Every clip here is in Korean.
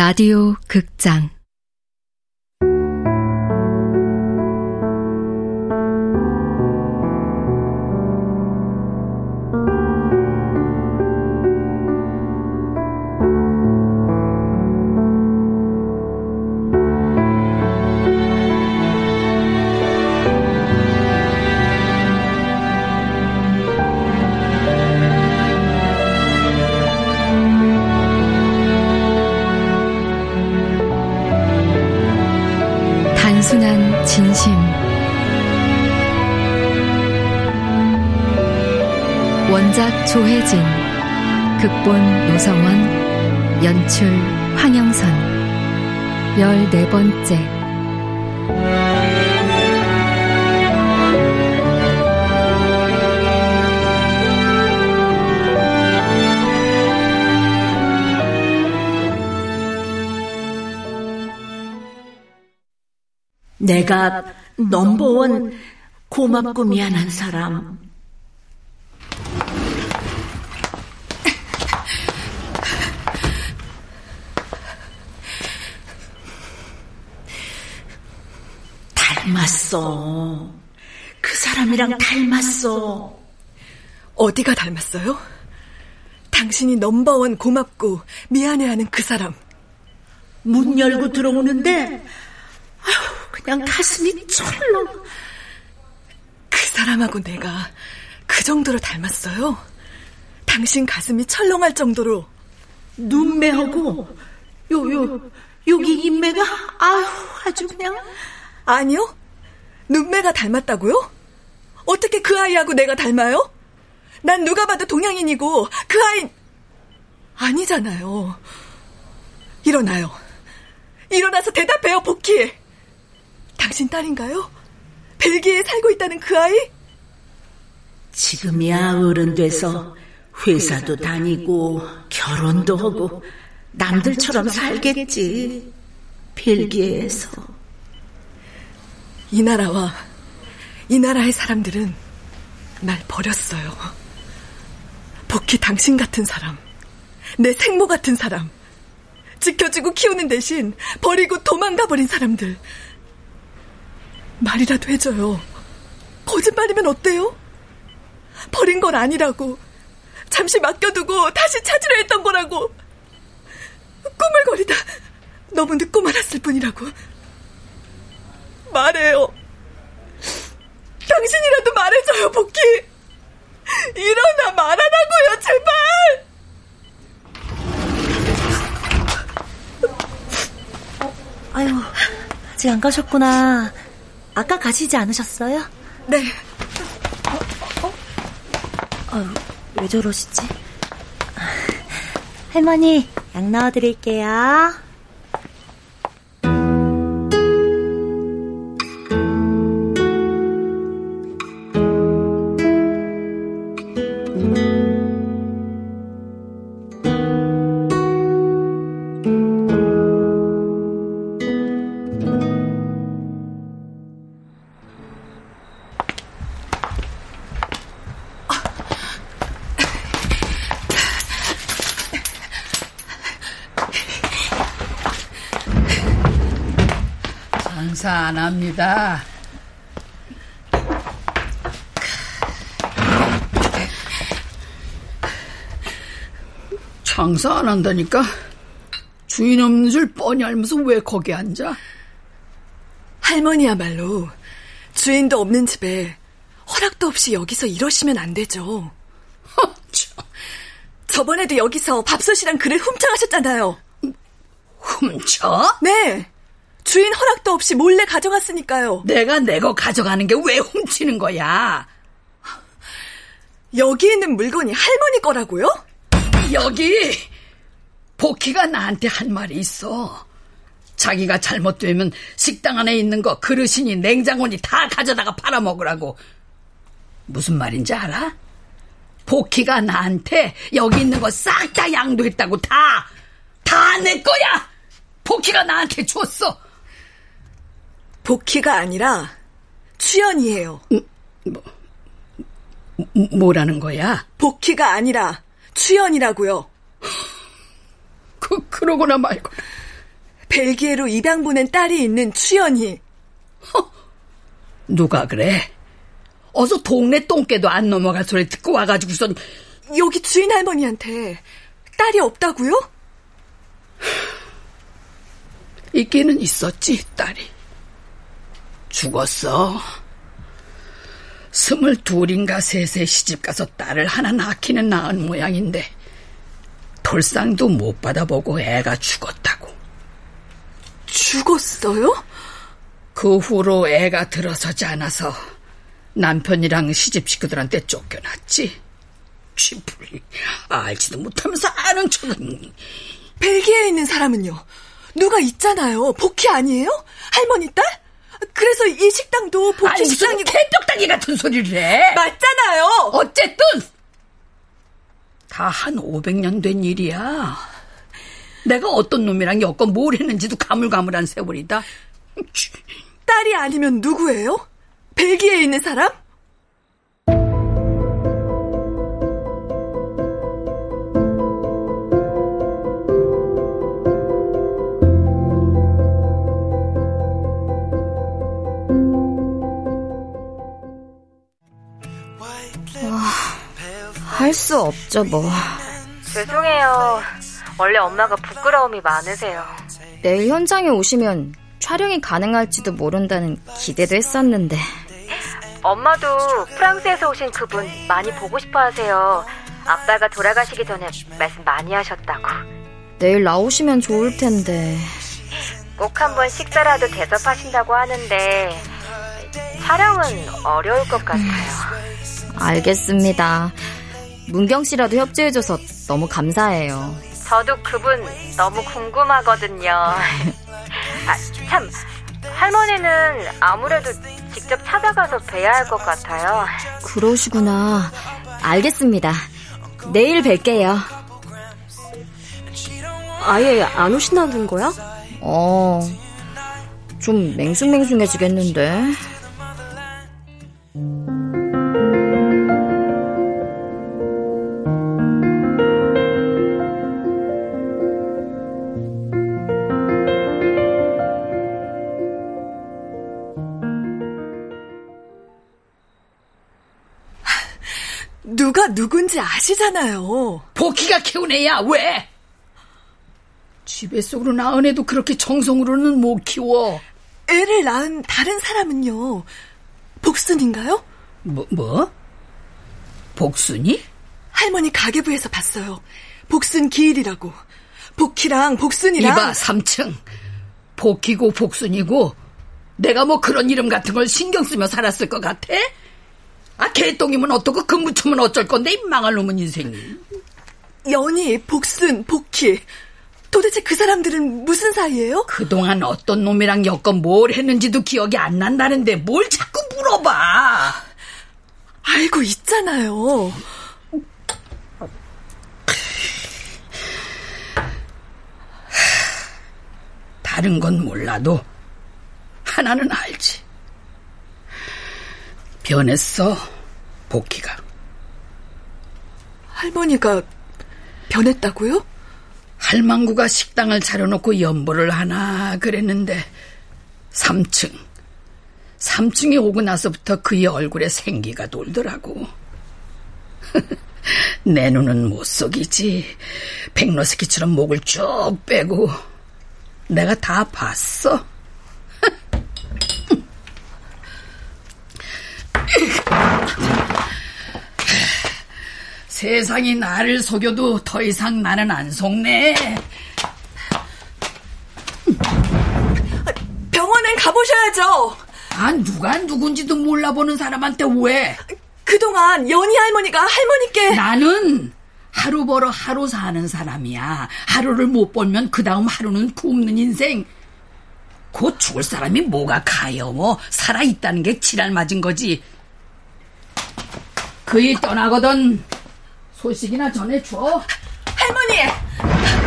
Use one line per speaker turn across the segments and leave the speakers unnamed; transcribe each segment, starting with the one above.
라디오 극장 원작 조혜진 극본 노성원 연출 황영선 열네 번째
내가 넘버원 고맙고 미안한 사람. 닮았어. 그 사람이랑 닮았어.
어디가 닮았어요? 당신이 넘버원 고맙고 미안해하는 그 사람.
문 열고 들어오는데 아휴, 그냥 가슴이 철렁.
그 사람하고 내가 그 정도로 닮았어요? 당신 가슴이 철렁할 정도로.
눈매하고, 요, 요, 여기 인매가, 아휴, 아주 그냥.
아니요? 눈매가 닮았다고요? 어떻게 그 아이하고 내가 닮아요? 난 누가 봐도 동양인이고, 그 아인, 아니잖아요. 일어나요. 일어나서 대답해요, 복희. 당신 딸인가요? 벨기에에 살고 있다는 그 아이?
지금이야 어른 돼서 회사도 다니고 결혼도 하고 남들처럼 살겠지. 벨기에에서.
이 나라와 이 나라의 사람들은 날 버렸어요. 복희 당신 같은 사람, 내 생모 같은 사람, 지켜주고 키우는 대신 버리고 도망가 버린 사람들. 말이라도 해줘요. 거짓말이면 어때요? 버린 건 아니라고. 잠시 맡겨두고 다시 찾으려 했던 거라고. 꾸물거리다 너무 늦고 말았을 뿐이라고. 말해요. 당신이라도 말해줘요, 복희. 일어나 말하라고요, 제발.
아유, 아직 안 가셨구나. 아까 가시지 않으셨어요?
네.
어, 어? 아유, 왜 저러시지? 할머니, 약 넣어드릴게요.
장사 안 합니다. 장사 안 한다니까? 주인 없는 줄 뻔히 알면서 왜 거기 앉아?
할머니야말로 주인도 없는 집에 허락도 없이 여기서 이러시면 안 되죠. 저번에도 여기서 밥솥이랑 그릇 훔쳐가셨잖아요.
훔쳐?
네. 주인 허락도 없이 몰래 가져갔으니까요.
내가 내 거 가져가는 게 왜 훔치는 거야?
여기 있는 물건이 할머니 거라고요?
여기 복희가 나한테 한 말이 있어. 자기가 잘못되면 식당 안에 있는 거 그릇이니 냉장고니 다 가져다가 팔아먹으라고. 무슨 말인지 알아? 복희가 나한테 여기 있는 거 싹 다 양도했다고 다. 다 내 거야. 복희가 나한테 줬어.
복희가 아니라 추연이에요.
뭐, 뭐라는 거야?
복희가 아니라 추연이라고요.
그 그러거나 말거나.
벨기에로 입양 보낸 딸이 있는 추연이.
허, 누가 그래? 어서 동네 똥개도 안 넘어갈 소리 듣고 와가지고선
여기 주인 할머니한테 딸이 없다고요?
있기는 있었지 딸이 죽었어 스물둘인가 셋에 시집가서 딸을 하나 낳기는 낳은 모양인데 돌상도 못 받아보고 애가 죽었다고
죽었어요?
그 후로 애가 들어서지 않아서 남편이랑 시집 식구들한테 쫓겨났지. 쥐뿔 알지도 못하면서 아는 척은.
벨기에에 있는 사람은요? 누가 있잖아요. 복희 아니에요? 할머니 딸? 그래서 이 식당도
아니,
식당이
개떡다기 같은 소리를 해.
맞잖아요.
어쨌든 다 한 500년 된 일이야. 내가 어떤 놈이랑 여건 뭘 했는지도 가물가물한 세월이다.
딸이 아니면 누구예요? 벨기에에 있는 사람?
할 수 없죠, 뭐.
죄송해요. 원래 엄마가 부끄러움이 많으세요.
내일 현장에 오시면 촬영이 가능할지도 모른다는 기대도 했었는데.
엄마도 프랑스에서 오신 그분 많이 보고 싶어 하세요. 아빠가 돌아가시기 전에 말씀 많이 하셨다고.
내일 나오시면 좋을 텐데.
꼭 한번 식사라도 대접하신다고 하는데 촬영은 어려울 것 같아요.
알겠습니다. 문경 씨라도 협조해줘서 너무 감사해요.
저도 그분 너무 궁금하거든요. 아, 참, 할머니는 아무래도 직접 찾아가서 뵈야 할 것 같아요.
그러시구나. 알겠습니다. 내일 뵐게요.
아예 안 오신다는 거야?
어, 좀 맹숭맹숭해지겠는데.
아시잖아요.
복희가 키운 애야, 왜? 집에 속으로 낳은 애도 그렇게 정성으로는 못 키워.
애를 낳은 다른 사람은요. 복순인가요?
뭐, 뭐? 복순이?
할머니 가계부에서 봤어요. 복순 기일이라고. 복희랑 복순이랑.
이봐, 3층. 복희고 복순이고, 내가 뭐 그런 이름 같은 걸 신경 쓰며 살았을 것 같아? 아, 개똥이면 어떻고 금부처면 어쩔 건데, 이 망할 놈은 인생이.
연희, 복순, 복희. 도대체 그 사람들은 무슨 사이예요?
그동안 어떤 놈이랑 엮어 뭘 했는지도 기억이 안 난다는데 뭘 자꾸 물어봐.
알고 있잖아요.
다른 건 몰라도 하나는 알지. 변했어, 복희가.
할머니가 변했다고요?
할망구가 식당을 차려놓고 연보를 하나 그랬는데 3층 3층에 오고 나서부터 그의 얼굴에 생기가 돌더라고 내 눈은 못 속이지 백로새끼처럼 목을 쭉 빼고 내가 다 봤어 세상이 나를 속여도 더 이상 나는 안 속네.
병원엔 가보셔야죠.
아, 누가 누군지도 몰라보는 사람한테 왜?
그동안 연희 할머니가 할머니께
나는 하루 벌어 하루 사는 사람이야. 하루를 못 벌면 그 다음 하루는 굶는 인생. 곧 죽을 사람이 뭐가 가여워. 뭐 살아있다는 게 지랄 맞은 거지. 그이 떠나거든 소식이나 전해줘.
할머니!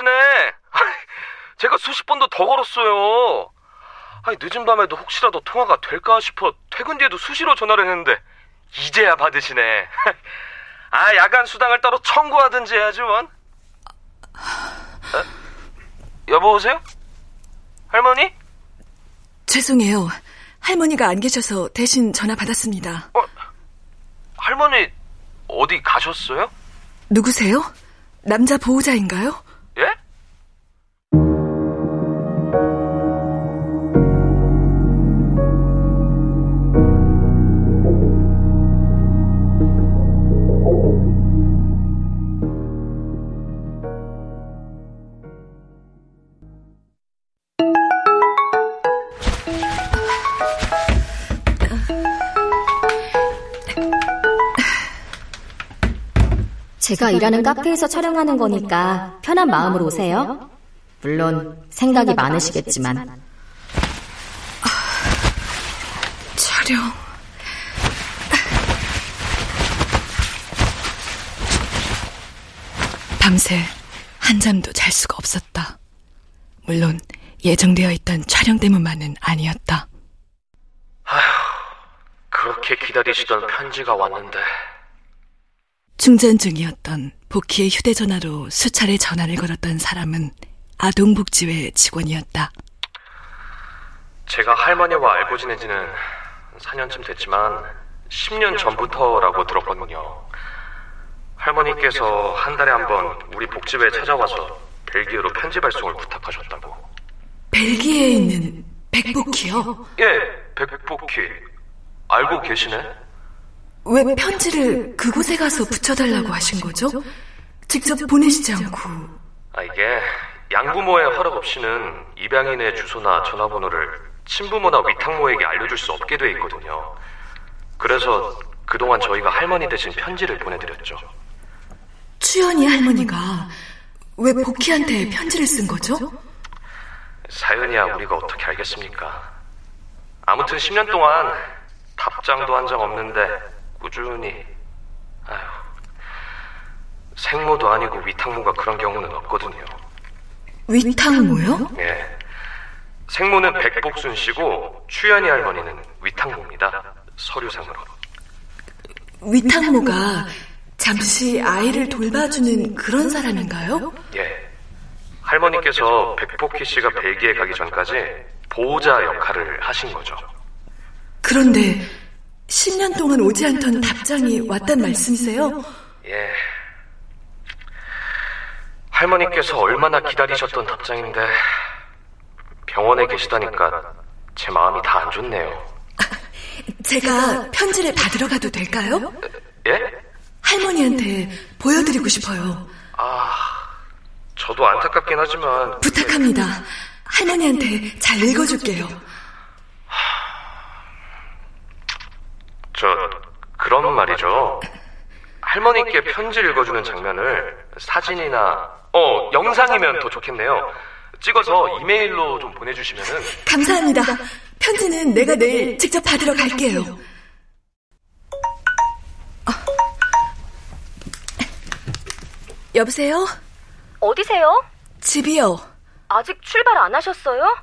받으시네. 제가 수십 번도 더 걸었어요. 아니, 늦은 밤에도 혹시라도 통화가 될까 싶어 퇴근 뒤에도 수시로 전화를 했는데 이제야 받으시네. 아, 야간 수당을 따로 청구하든지 해야지, 원. 어? 여보세요? 할머니?
죄송해요. 할머니가 안 계셔서 대신 전화 받았습니다.
어, 할머니 어디 가셨어요?
누구세요? 남자 보호자인가요?
예?
제가 일하는 카페에서 촬영하는 거니까 편한 마음으로 오세요. 물론 생각이 많으시겠지만. 아,
촬영. 밤새 한잠도 잘 수가 없었다. 물론 예정되어 있던 촬영 때문만은 아니었다.
아휴, 그렇게 기다리시던 편지가 왔는데.
충전 중이었던 복희의 휴대전화로 수차례 전화를 걸었던 사람은 아동복지회 직원이었다.
제가 할머니와 알고 지낸 지는 4년쯤 됐지만 10년 전부터라고 들었거든요. 할머니께서 한 달에 한 번 우리 복지회에 찾아와서 벨기에로 편지 발송을 부탁하셨다고.
벨기에에 있는 백복희요?
예, 백복희. 알고 계시네?
왜 편지를 그곳에 가서 붙여달라고 하신 거죠? 직접 보내시지 않고.
아, 이게 양부모의 허락 없이는 입양인의 주소나 전화번호를 친부모나 위탁모에게 알려줄 수 없게 돼 있거든요. 그래서 그동안 저희가 할머니 대신 편지를 보내드렸죠.
추연이 할머니가 왜 복희한테 편지를 쓴 거죠?
사연이야 우리가 어떻게 알겠습니까? 아무튼 10년 동안 답장도 한적 없는데 꾸준히 아휴 생모도 아니고 위탁모가 그런 경우는 없거든요.
위탁모요?
예. 생모는 백복순 씨고 추연이 할머니는 위탁모입니다. 서류상으로.
위탁모가 잠시 아이를 돌봐주는 그런 사람인가요?
예. 할머니께서 백복희 씨가 벨기에 가기 전까지 보호자 역할을 하신 거죠.
그런데 10년 동안 오지 않던 답장이 왔단 말씀이세요?
예. 할머니께서 얼마나 기다리셨던 답장인데 병원에 계시다니까 제 마음이 다 안 좋네요.
제가 편지를 받으러 가도 될까요?
예?
할머니한테 보여드리고 싶어요.
아, 저도 안타깝긴 하지만
부탁합니다. 할머니한테 잘 읽어줄게요.
저 그런 말이죠. 할머니께 편지 읽어주는 장면을 사진이나 어 영상이면 더 좋겠네요. 찍어서 이메일로 좀 보내주시면은
감사합니다. 편지는 내가 내일 직접 받으러 갈게요. 어. 여보세요?
어디세요?
집이요.
아직 출발 안 하셨어요?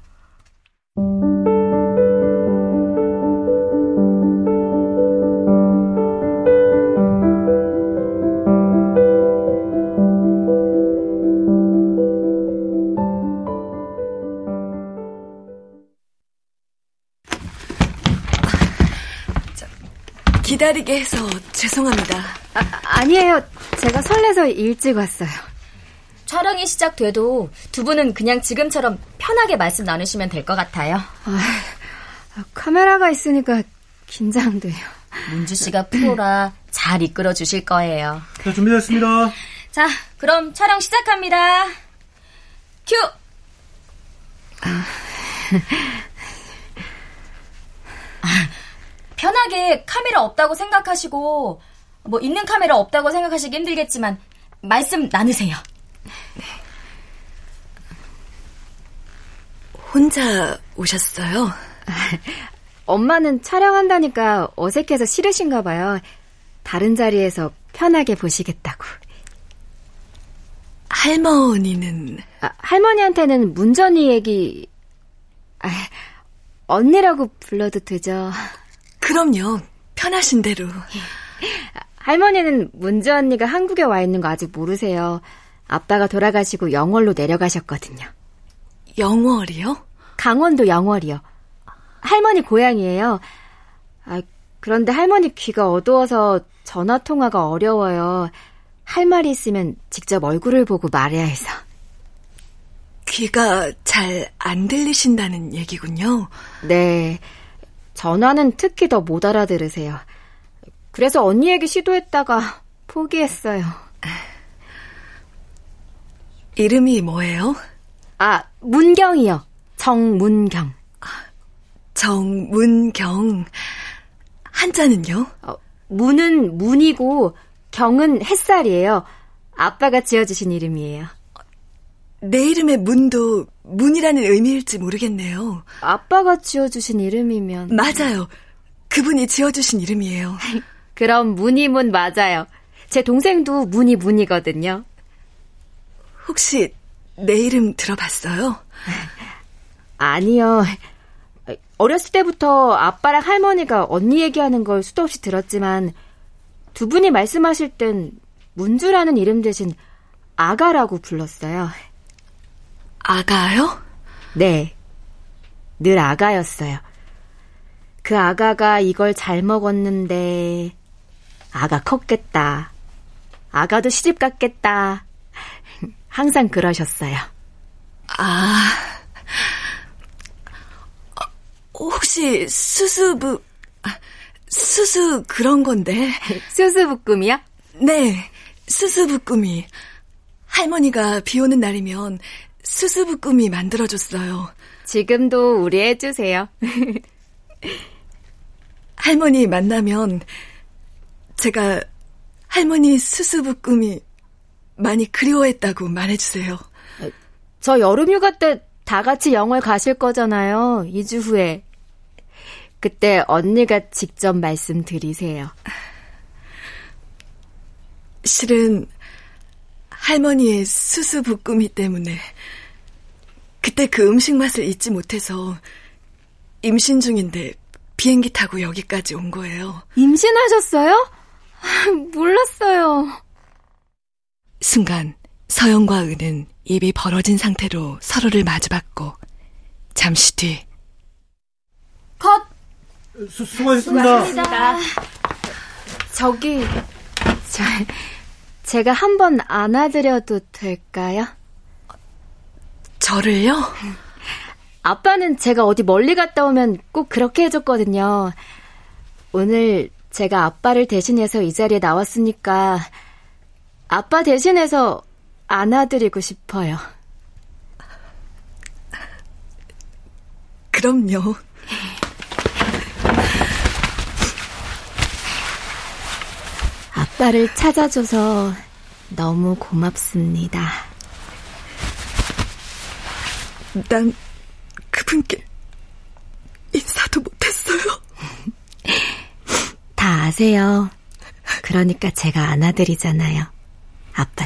기다리게 해서 죄송합니다.
아, 니에요 제가 설레서 일찍 왔어요. 촬영이 시작돼도 두 분은 그냥 지금처럼 편하게 말씀 나누시면 될 것 같아요. 아, 카메라가 있으니까 긴장돼요. 문주 씨가 프로라 잘 이끌어 주실 거예요.
자, 준비됐습니다.
자, 그럼 촬영 시작합니다. 큐! 아, 편하게 카메라 없다고 생각하시고 뭐 있는 카메라 없다고 생각하시기 힘들겠지만 말씀 나누세요.
혼자 오셨어요?
엄마는 촬영한다니까 어색해서 싫으신가 봐요. 다른 자리에서 편하게 보시겠다고.
할머니는?
아, 할머니한테는 문전이 얘기, 아, 언니라고 불러도 되죠.
그럼요. 편하신 대로.
할머니는 문주 언니가 한국에 와 있는 거 아직 모르세요. 아빠가 돌아가시고 영월로 내려가셨거든요.
영월이요?
강원도 영월이요. 할머니 고향이에요. 아, 그런데 할머니 귀가 어두워서 전화 통화가 어려워요. 할 말이 있으면 직접 얼굴을 보고 말해야 해서.
귀가 잘 안 들리신다는 얘기군요.
네. 전화는 특히 더 못 알아들으세요. 그래서 언니 얘기 시도했다가 포기했어요.
이름이 뭐예요?
아, 문경이요. 정문경.
정문경. 한자는요?
어, 문은 문이고 경은 햇살이에요. 아빠가 지어주신 이름이에요.
내 이름의 문도 문이라는 의미일지 모르겠네요.
아빠가 지어주신 이름이면.
맞아요. 그분이 지어주신 이름이에요.
그럼 문이문 맞아요. 제 동생도 문이 문이거든요.
혹시 내 이름 들어봤어요?
아니요. 어렸을 때부터 아빠랑 할머니가 언니 얘기하는 걸 수도 없이 들었지만 두 분이 말씀하실 땐 문주라는 이름 대신 아가라고 불렀어요.
아가요?
네. 늘 아가였어요. 그 아가가 이걸 잘 먹었는데 아가 컸겠다. 아가도 시집 갔겠다. 항상 그러셨어요.
아. 어, 혹시 수수부 수수 그런 건데.
수수부꿈이야?
네. 수수부꿈이. 할머니가 비 오는 날이면 수수부꿈이 만들어줬어요.
지금도 우리 해주세요.
할머니 만나면 제가 할머니 수수부꿈이 많이 그리워했다고 말해주세요.
저 여름휴가 때 다 같이 영월 가실 거잖아요. 2주 후에. 그때 언니가 직접 말씀드리세요.
실은 할머니의 수수 부꾸미 때문에 그때 그 음식 맛을 잊지 못해서 임신 중인데 비행기 타고 여기까지 온 거예요.
임신하셨어요? 몰랐어요.
순간 서영과 은은 입이 벌어진 상태로 서로를 마주봤고 잠시 뒤
컷!
수, 수고하셨습니다. 수고하셨습니다.
저기 저, 제가 한번 안아드려도 될까요?
저를요?
아빠는 제가 어디 멀리 갔다 오면 꼭 그렇게 해줬거든요. 오늘 제가 아빠를 대신해서 이 자리에 나왔으니까 아빠 대신해서 안아드리고 싶어요.
그럼요.
아빠를 찾아줘서 너무 고맙습니다.
난 그분께 인사도 못했어요.
다 아세요. 그러니까 제가 안아드리잖아요. 아빠